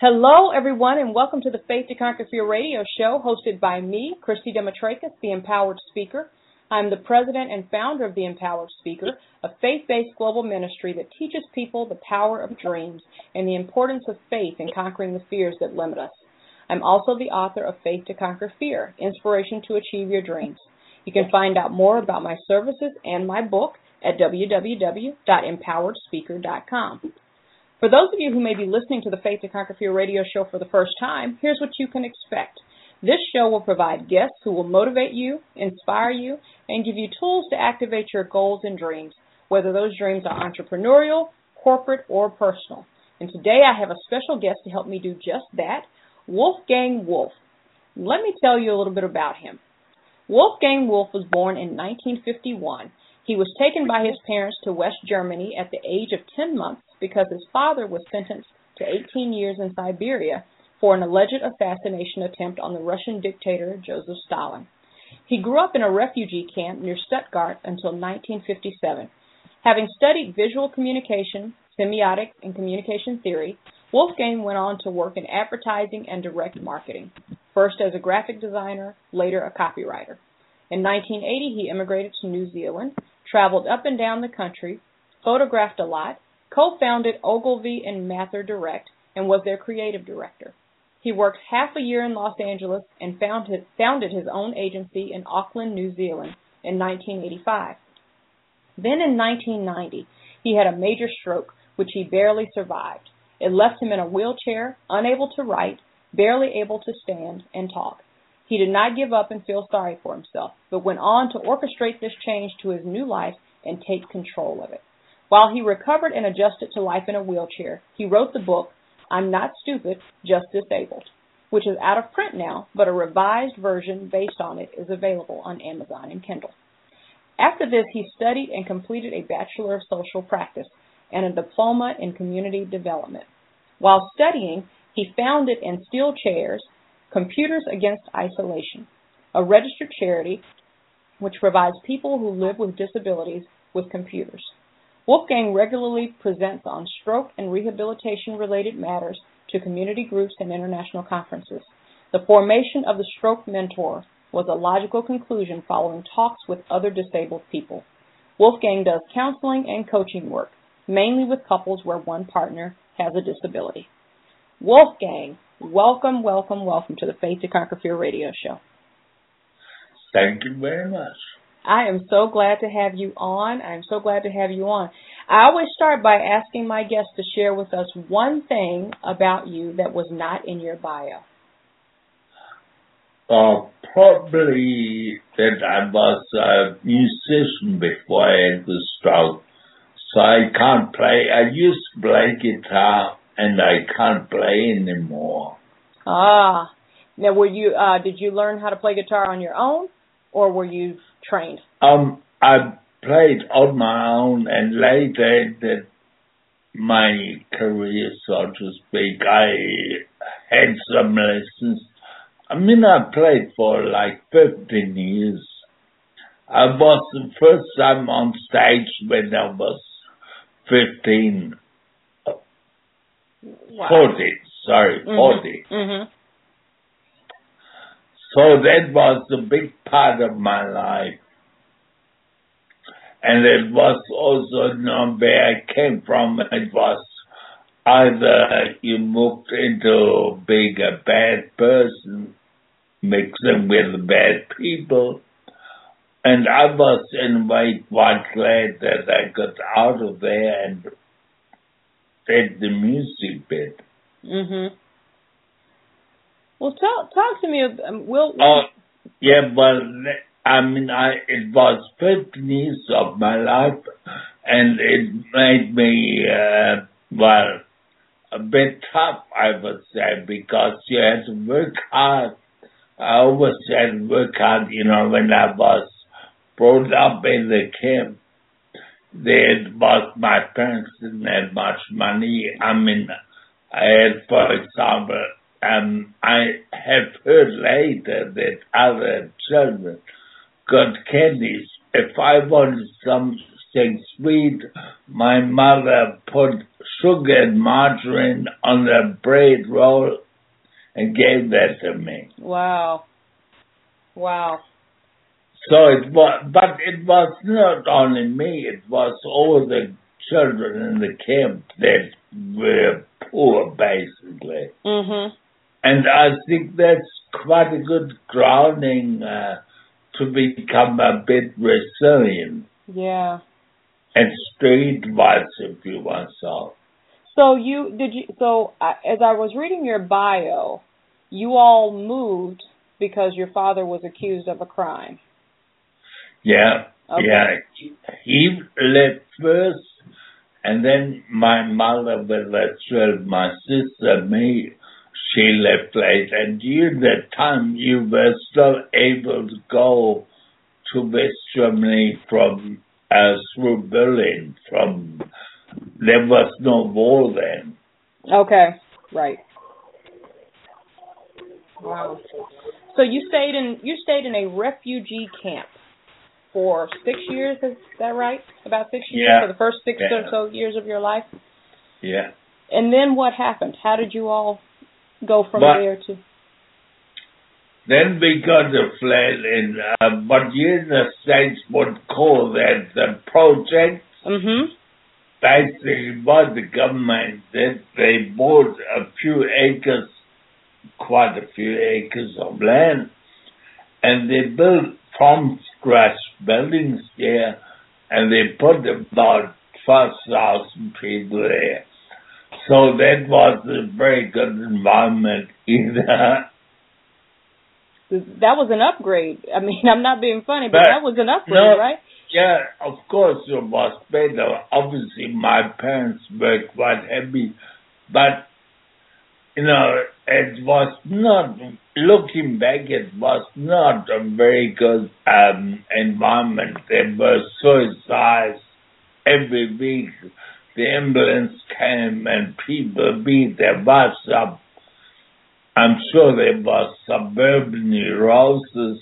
Hello, everyone, and welcome to the Faith to Conquer Fear radio show hosted by me, Christy Demetrakis, the Empowered Speaker. I'm the president and founder of the Empowered Speaker, a faith-based global ministry that teaches people the power of dreams and the importance of faith in conquering the fears that limit us. I'm also the author of Faith to Conquer Fear, Inspiration to Achieve Your Dreams. You can find out more about my services and my book at www.empoweredspeaker.com. For those of you who may be listening to the Faith to Conquer Fear radio show for the first time, here's what you can expect. This show will provide guests who will motivate you, inspire you, and give you tools to activate your goals and dreams, whether those dreams are entrepreneurial, corporate, or personal. And today I have a special guest to help me do just that, Wolfgang Wolf. Let me tell you a little bit about him. Wolfgang Wolf was born in 1951. He was taken by his parents to West Germany at the age of 10 months because his father was sentenced to 18 years in Siberia for an alleged assassination attempt on the Russian dictator Joseph Stalin. He grew up in a refugee camp near Stuttgart until 1957. Having studied visual communication, semiotics, and communication theory, Wolfgang went on to work in advertising and direct marketing, first as a graphic designer, later a copywriter. In 1980, he immigrated to New Zealand, traveled up and down the country, photographed a lot, co-founded Ogilvy and Mather Direct, and was their creative director. He worked half a year in Los Angeles and his, founded his own agency in Auckland, New Zealand in 1985. Then in 1990, he had a major stroke which he barely survived. It left him in a wheelchair, unable to write, barely able to stand and talk. He did not give up and feel sorry for himself, but went on to orchestrate this change to his new life and take control of it. While he recovered and adjusted to life in a wheelchair, he wrote the book, I'm Not Stupid, Just Disabled, which is out of print now, but a revised version based on it is available on Amazon and Kindle. After this, he studied and completed a Bachelor of Social Practice and a Diploma in Community Development. While studying, he founded and still chairs Computers Against Isolation, a registered charity which provides people who live with disabilities with computers. Wolfgang regularly presents on stroke and rehabilitation related matters to community groups and international conferences. The formation of the Stroke Mentor was a logical conclusion following talks with other disabled people. Wolfgang does counseling and coaching work, mainly with couples where one partner has a disability. Wolfgang, welcome, welcome, welcome to the Faith to Conquer Fear radio show. Thank you very much. I am so glad to have you on. I'm so glad to have you on. I always start by asking my guests to share with us one thing about you that was not in your bio. Uh, probably that I was a musician before I had the stroke. So I can't play. I used to play guitar and I can't play anymore. Ah. Now were you uh did you learn how to play guitar on your own or were you trained? Um, I played on my own, and later that my career, so to speak, I had some lessons. I mean, I played for like 15 years. I was the first time on stage when I was 15. Wow. 40, sorry, Mhm. 40. Mhm. So that was a big part of my life. And it was also not where I came from. It was either you moved into being a bad person, mixing with bad people. And I was in a way quite glad that I got out of there and did the music bit. Mhm. Well, talk talk to me. Um, we'll. Oh, yeah, well, I mean, I it was 15 years of my life, and it made me uh, well a bit tough, I would say, because you had to work hard. I always had to work hard, you know, when I was brought up in the camp. There was my parents didn't have much money. I mean, I had, for example, um, I have heard later that other children got candies. If I wanted something sweet, my mother put sugar and margarine on the bread roll and gave that to me. Wow. Wow. So it was, but it was not only me, it was all the children in the camp that were poor, basically. Mhm. And I think that's quite a good grounding uh, to become a bit resilient Yeah. and streetwise, if you want so. So you did you so uh, as I was reading your bio, you all moved because your father was accused of a crime. Yeah, Okay. yeah. He left first, and then my mother with the children, my sister, me, she left late. And during that time, you were still able to go to West Germany from uh, through Berlin. From there was no wall then. Okay. Right. Wow. So you stayed in you stayed in a refugee camp for six years, is that right? About six years Yeah. for the first six or so years of your life? Yeah. And then what happened? How did you all go from But- there to Then we got a flat in uh, what you in the States would call that the project. Mhm. basically what the government did, they bought a few acres, quite a few acres of land, and they built from scratch buildings there, and they put about 5,000 people there. So that was a very good environment either. That was an upgrade. I mean, I'm not being funny, but, But- that was an upgrade, no, right? Yeah, of course it was better. Obviously, my parents were quite happy, but you know, it was not. Looking back, it was not a very good um, environment. There were suicides every week. The ambulance came and people beat their wives up. I'm sure there was suburban neurosis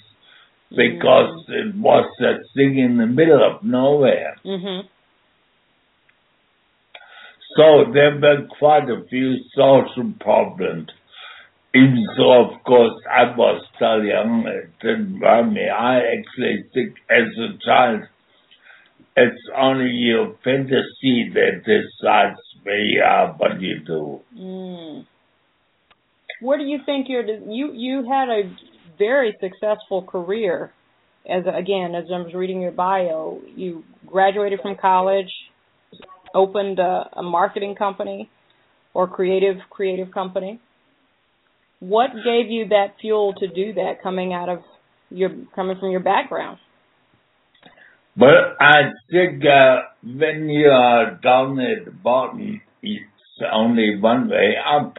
because it was that thing in the middle of nowhere. Mhm. So there were quite a few social problems. Though, of course, I was still young, it didn't bother me. I actually think as a child, it's only your fantasy that decides where you are, what you do. Mm. Where do you think you're? You you had a very successful career. As again, as I was reading your bio, you graduated from college, opened a, a marketing company or creative creative company. What gave you that fuel to do that? Coming out of your coming from your background. But I think uh, when you are down at the bottom, it's only one way up.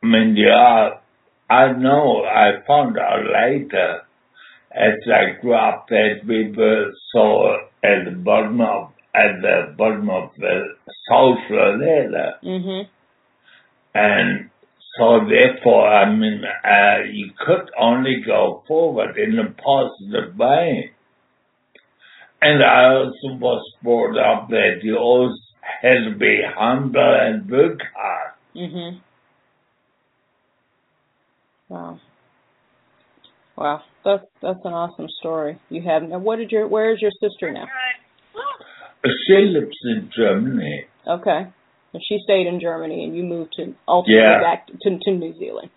I mean, you are, I know, I found out later as I grew up that we were so at the bottom of, at the bottom of the social ladder. Mhm. And so therefore, I mean, uh, you could only go forward in a positive way. And I also was brought up that you always had to be humble and work hard. Mhm. Wow. Wow, that's that's an awesome story you have. Now, what did your where is your sister now? She lives in Germany. Okay, and she stayed in Germany, and you moved to ultimately Yeah. back to to New Zealand.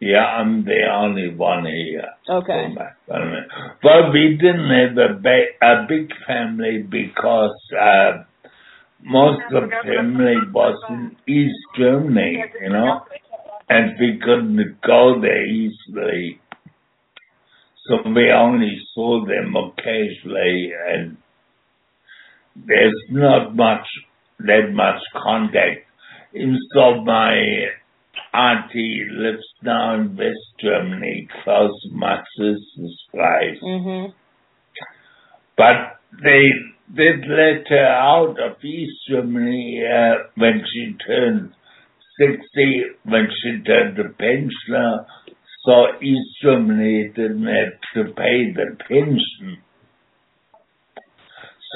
Yeah, I'm the only one here. Okay. But we didn't have a, ba- a big family because uh, most of the family was in East Germany, you know, and we couldn't go there easily. So we only saw them occasionally and there's not much, that much contact. So my auntie lives now in West Germany, close to my sister's place. Mhm. But they did let her out of East Germany uh, when she turned 60, when she turned a pensioner. So East Germany didn't have to pay the pension.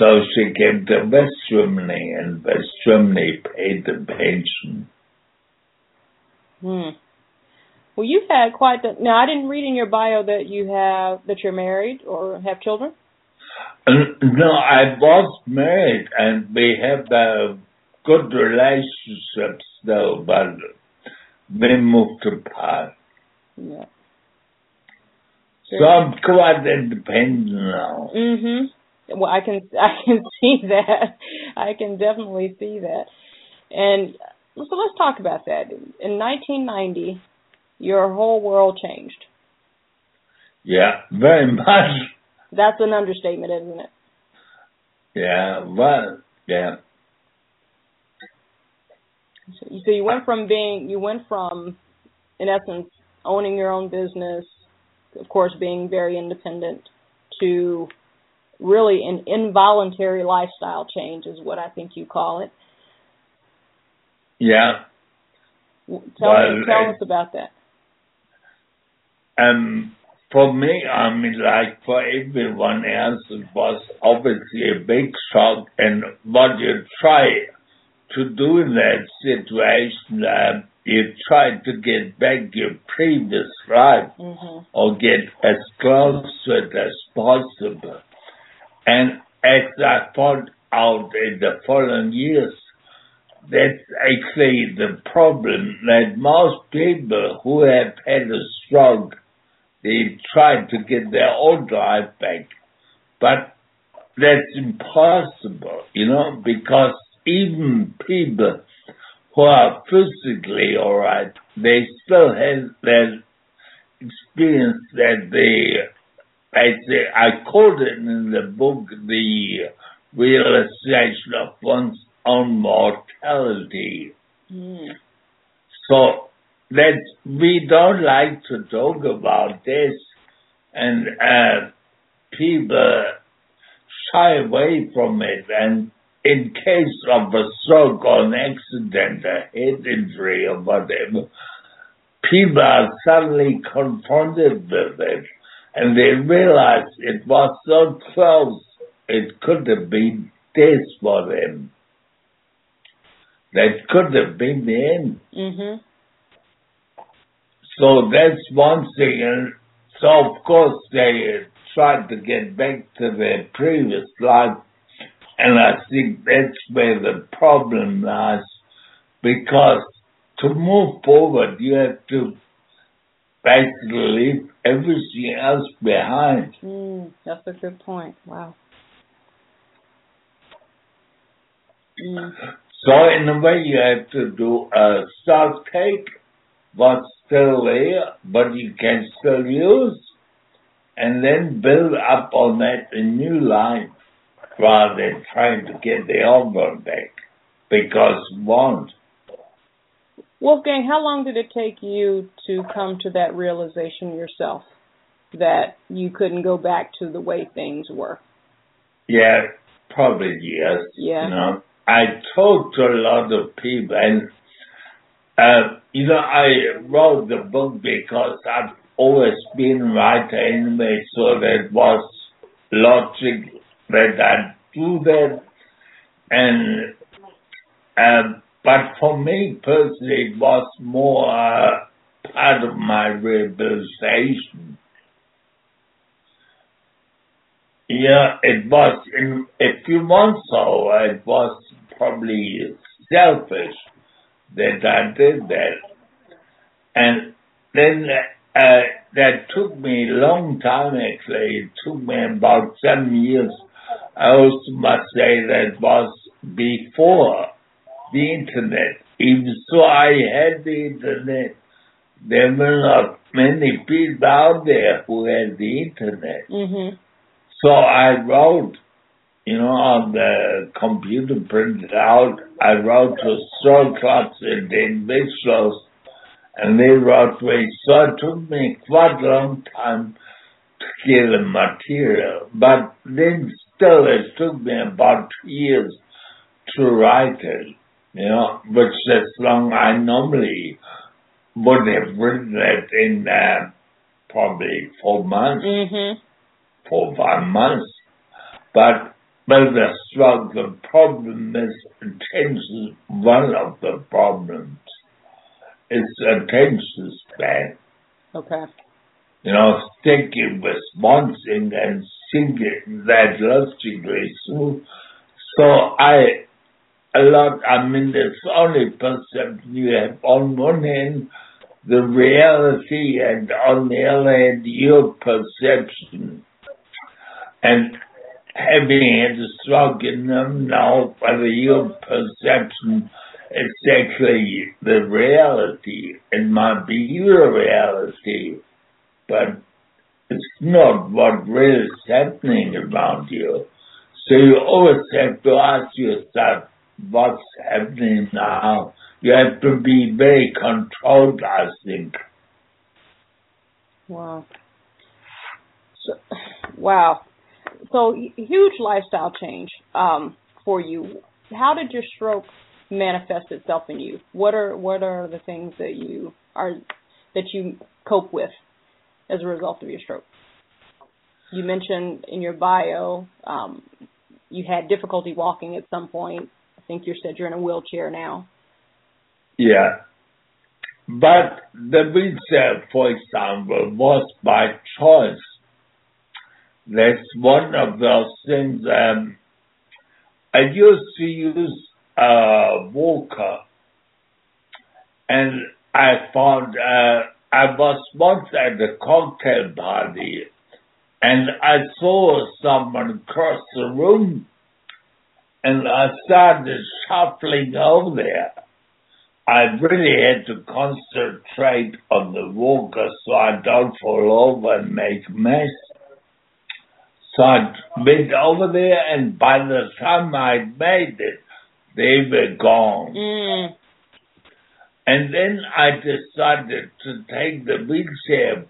So she came to West Germany and West Germany paid the pension. Hmm. Well, you've had quite the. Now, I didn't read in your bio that you have that you're married or have children. No, I was married and we have a good relationship still, but we moved apart. Yeah. So I'm quite independent now. Mhm. Well, I can I can see that. I can definitely see that. And so let's talk about that. In 1990, your whole world changed. Yeah, very much. That's an understatement, isn't it? Yeah, well, yeah. So you- so you went from being you went from in essence owning your own business, of course being very independent to really an involuntary lifestyle change is what I think you call it. Yeah. Tell me, tell us about that. Um, for me, I mean, like for everyone else, it was obviously a big shock. And what you try to do in that situation, uh, you try to get back your previous life Mhm. or get as close to it as possible. And as I found out in the following years, that's actually the problem that most people who have had a stroke, they try to get their old life back. But that's impossible, you know, because even people who are physically alright, they still have that experience that they, I say, I called it in the book, the realization of one's own mortality. Mm. So that we don't like to talk about this and uh, people shy away from it and in case of a stroke or an accident, a head injury or whatever, people are suddenly confronted with it and they realized it was so close it could have been this for them. That could have been the end. Mhm. So that's one thing. And so, of course, they tried to get back to their previous life. And I think that's where the problem lies. Because to move forward, you have to basically leave everything else behind. Mm, that's a good point. Wow. Mm. So in a way, you have to do a self take what's still there, but you can still use, and then build up on that a new life rather than trying to get the old one back because you won't. Wolfgang, how long did it take you to come to that realization yourself that you couldn't go back to the way things were? Yeah, probably yes. Yeah. You know, I talked to a lot of people, and uh, you know, I wrote the book because I've always been a writer anyway, so that was logic that I do that. And uh, but for me personally, it was more uh, part of my rehabilitation. Yeah, it was in a few months so it was probably selfish that I did that. And then uh, that took me a long time actually. It took me about seven years. I also must say that was before the internet. Even so I had the internet, there were not many people out there who had the internet. Mhm. So I wrote, you know, on the computer printed out, I wrote to stroke clubs and individuals, and they wrote me. So it took me quite a long time to get the material, but then still it took me about two years to write it, you know, which is long I normally would have written it in uh, probably four months Mhm. four five months. But with the stroke, the problem is attention. One of the problems is attention span. Okay. You know, one thing and thinking that logically through. So I, a lot, I mean, it's only perception you have on one hand the reality and on the other hand your perception. And having had a stroke in them now, whether your perception is actually the reality, it might be your reality, but it's not what really is happening around you. So you always have to ask yourself, what's happening now? You have to be very controlled, I think. Wow. So, wow. So huge lifestyle change um, for you. How did your stroke manifest itself in you? What are what are the things that you are that you cope with as a result of your stroke? You mentioned in your bio um, you had difficulty walking at some point. Think you said you're in a wheelchair now. Yeah. But the wheelchair, for example, was by choice. That's one of those things. Um, I used to use a walker, and I found uh, I was once at a cocktail party, and I saw someone cross the room, and I started shuffling over there. I really had to concentrate on the walker so I don't fall over and make mess. So I went over there, and by the time I made it, they were gone. Mm. And then I decided to take the wheelchair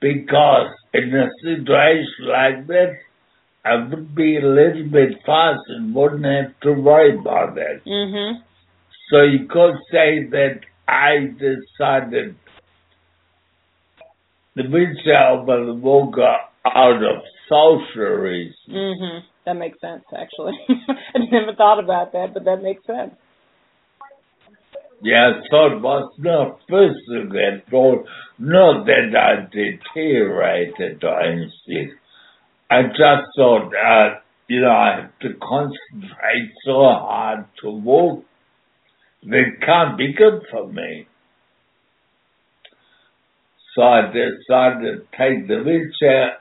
because in a situation like that, I would be a little bit fast and wouldn't have to worry about that. Mhm. So you could say that I decided the wheelchair over the walker out of social reasons. Mhm. That makes sense actually. I never thought about that, but that makes sense. Yeah, so it was not physical at all. Not that I deteriorated or anything. I just thought, uh, you know, I have to concentrate so hard to walk. That can't be good for me. So I decided to take the wheelchair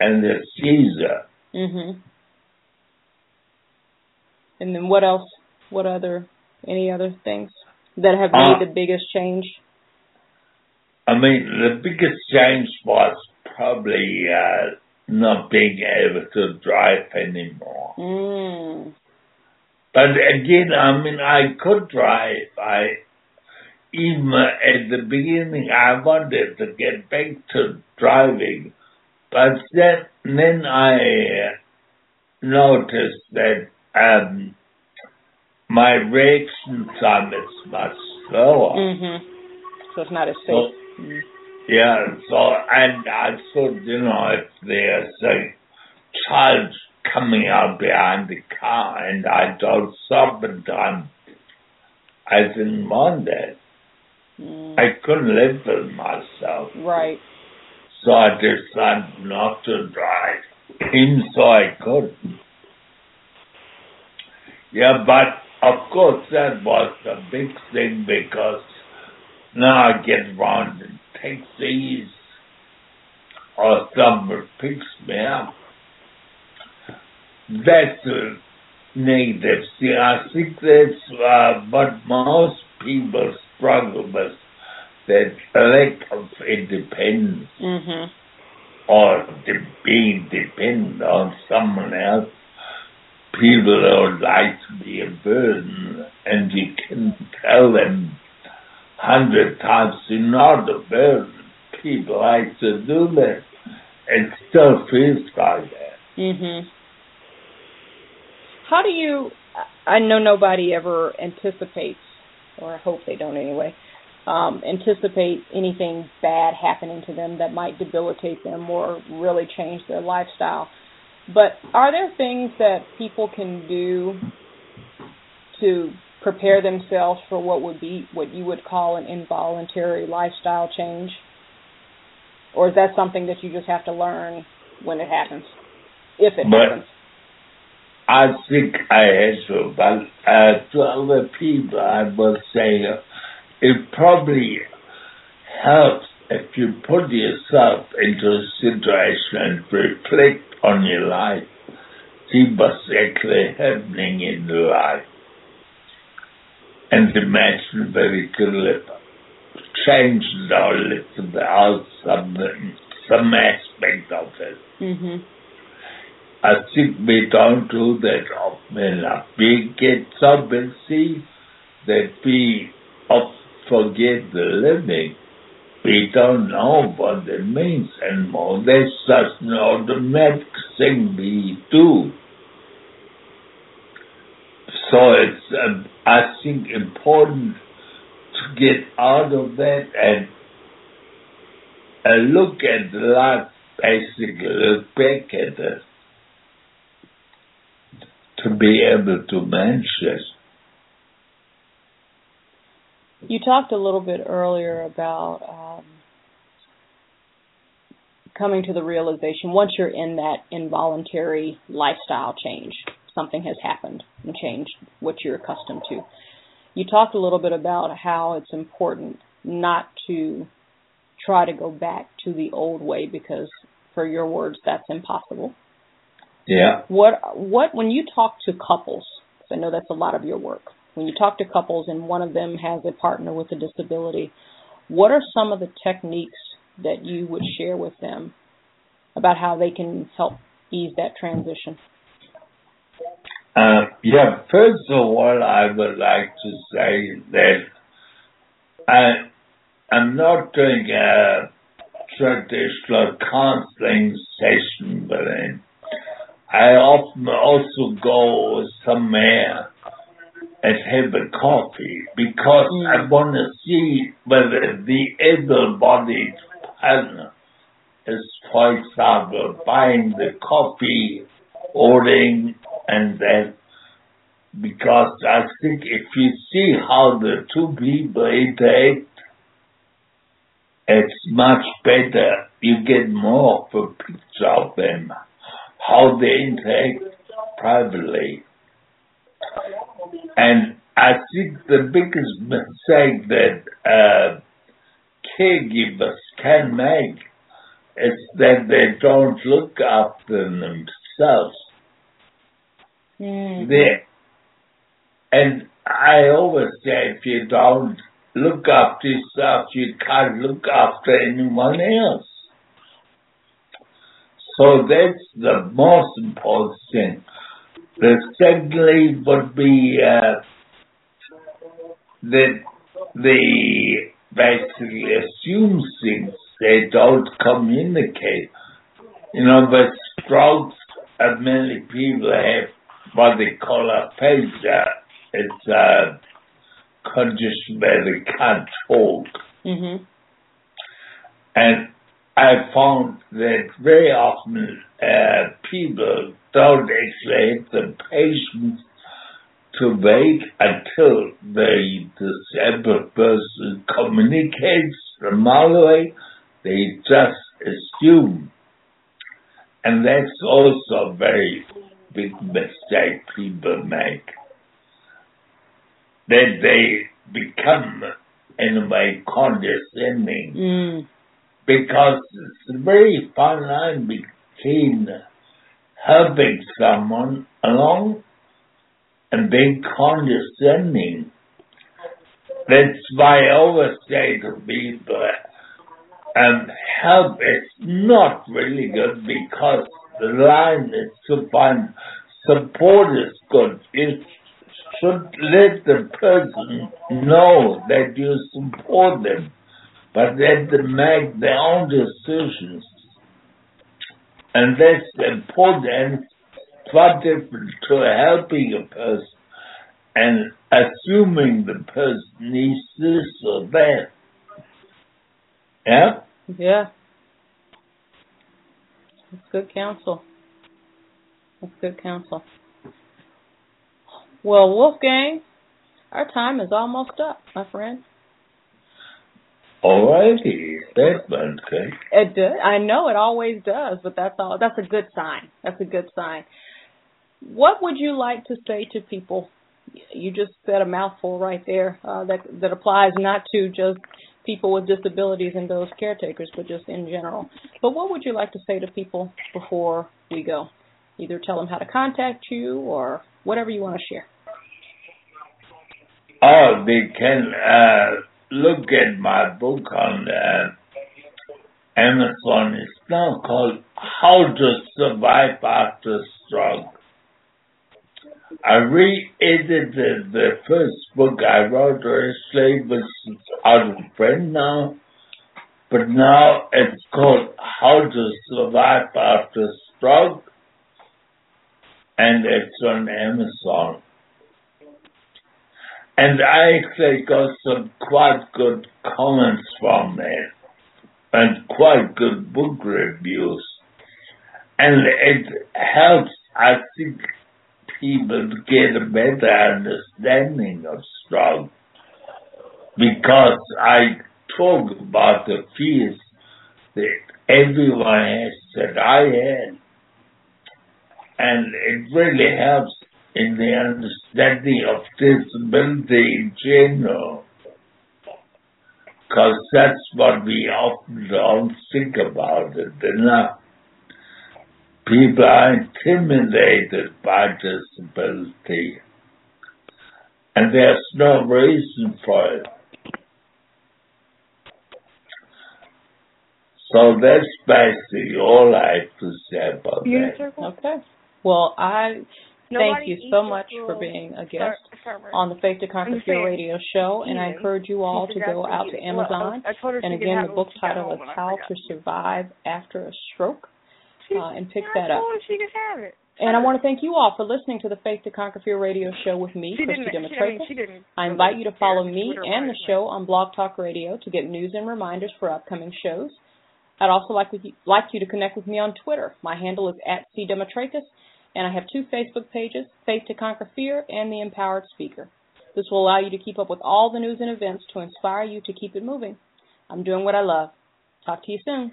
and the Caesar. Mhm. And then what else? What other any other things that have made Uh, the biggest change? I mean, the biggest change was probably uh, not being able to drive anymore. Mm. But again, I mean, I could drive. I even at the beginning, I wanted to get back to driving, but then then I uh, noticed that um, my reaction time is much slower. Mhm. So it's not as So, safe. Yeah, so and I thought, you know, if there's a child coming out behind the car and I don't stop in time, I didn't want that. Mm. I couldn't live with myself. Right. So I decided not to drive, even so I could. Yeah, but of course that was a big thing because now I get around in taxis or someone picks me up. That's a negative thing. I think that's uh, what most people struggle with. that lack of independence Mhm. or de- being dependent on someone else, people don't like to be a burden, and you can tell them hundred times in order, a. People like to do that. It still feels like that. Mhm. How do you? I know nobody ever anticipates, or I hope they don't anyway. Um, anticipate anything bad happening to them that might debilitate them or really change their lifestyle. But are there things that people can do to prepare themselves for what would be what you would call an involuntary lifestyle change? Or is that something that you just have to learn when it happens? If it But- happens. I think I to, but uh, to other people, I must say uh, it probably helps if you put yourself into a situation and reflect on your life, see what's actually happening in your life, and imagine very clearly change it or a little bit out some, some aspect of it. Mhm. I think we don't do that often enough. We get so busy that we often forget the living. We don't know what it means anymore. That's just an automatic thing we do. So it's, um, I think, important to get out of that and uh, look at life, basically, look back at it to be able to manage it. You talked a little bit earlier about um, coming to the realization once you're in that involuntary lifestyle change, something has happened and changed what you're accustomed to. You talked a little bit about how it's important not to try to go back to the old way because, for your words, that's impossible. Yeah. What what when you talk to couples? I know that's a lot of your work. When you talk to couples and one of them has a partner with a disability, what are some of the techniques that you would share with them about how they can help ease that transition? Uh, yeah, first of all, I would like to say that I, I'm not doing a traditional counseling session him. I often also go somewhere and have a coffee because Mm. I want to see whether the able-bodied partner is, for example, buying the coffee, ordering, and then because I think if you see how the two people interact, it's much better. You get more of a picture of them, how they interact privately. And I think the biggest mistake that uh, caregivers can make is that they don't look after themselves. Mm. They, and I always say if you don't look after yourself, you can't look after anyone else. So that's the most important thing. The secondly would be uh, that they basically assume things. They don't communicate. You know, but strokes, uh, many people have what they call aphasia. It's a condition where they can't talk. Mhm. And I found that very often uh, people don't actually have the patience to wait until the disabled person communicates a mile away. They just assume. And that's also very big mistake people make. That they become, in a way, condescending Mm. because it's a very fine line between helping someone along and being condescending. That's why I always say to people, um, help is not really good because the line is to find support is good. You should let the person know that you support them, but let them make their own decisions. And that's important far different to helping a person and assuming the person needs this or that. Yeah? Yeah. That's good counsel. That's good counsel. Well, Wolfgang, our time is almost up, my friend. Alrighty, that went good. It does. I know it always does, but that's all. That's a good sign. That's a good sign. What would you like to say to people? You just said a mouthful right there uh, that that applies not to just people with disabilities and those caretakers, but just in general. But what would you like to say to people before we go? Either tell them how to contact you or whatever you want to share. Oh, they can uh, look at my book on uh, Amazon. It's now called How to Survive After Stroke. I re-edited the first book I wrote, actually, which is out of print now. But now it's called How to Survive After Stroke, and it's on Amazon. And I actually got some quite good comments from it, and quite good book reviews. And it helps, I think, people get a better understanding of stroke because I talk about the fears that everyone has that I had. And it really helps in the understanding of disability in general. Because that's what we often don't think about it enough people are intimidated by disability. And there's no reason for it. So that's basically all I have to say about that. Okay. Well, I Nobody thank you so this much for being a start- guest starter. on the Faith to Conquer Fear radio show, and I encourage you all to go out to it. Well, Amazon. I told her And again, the book when she got title is How to Survive After a Stroke, She- uh, and pick that up. she could have it. And I want to thank you all for listening to the Faith to Conquer Fear radio show with me, She Christy. I mean, Demetrakis. I invite you to follow me and the show on Blog Talk Radio to get news and reminders for upcoming shows. I'd also like, with you, like you to connect with me on Twitter. My handle is at cdemetrakis, and I have two Facebook pages, Faith to Conquer Fear and The Empowered Speaker. This will allow you to keep up with all the news and events to inspire you to keep it moving. I'm doing what I love. Talk to you soon.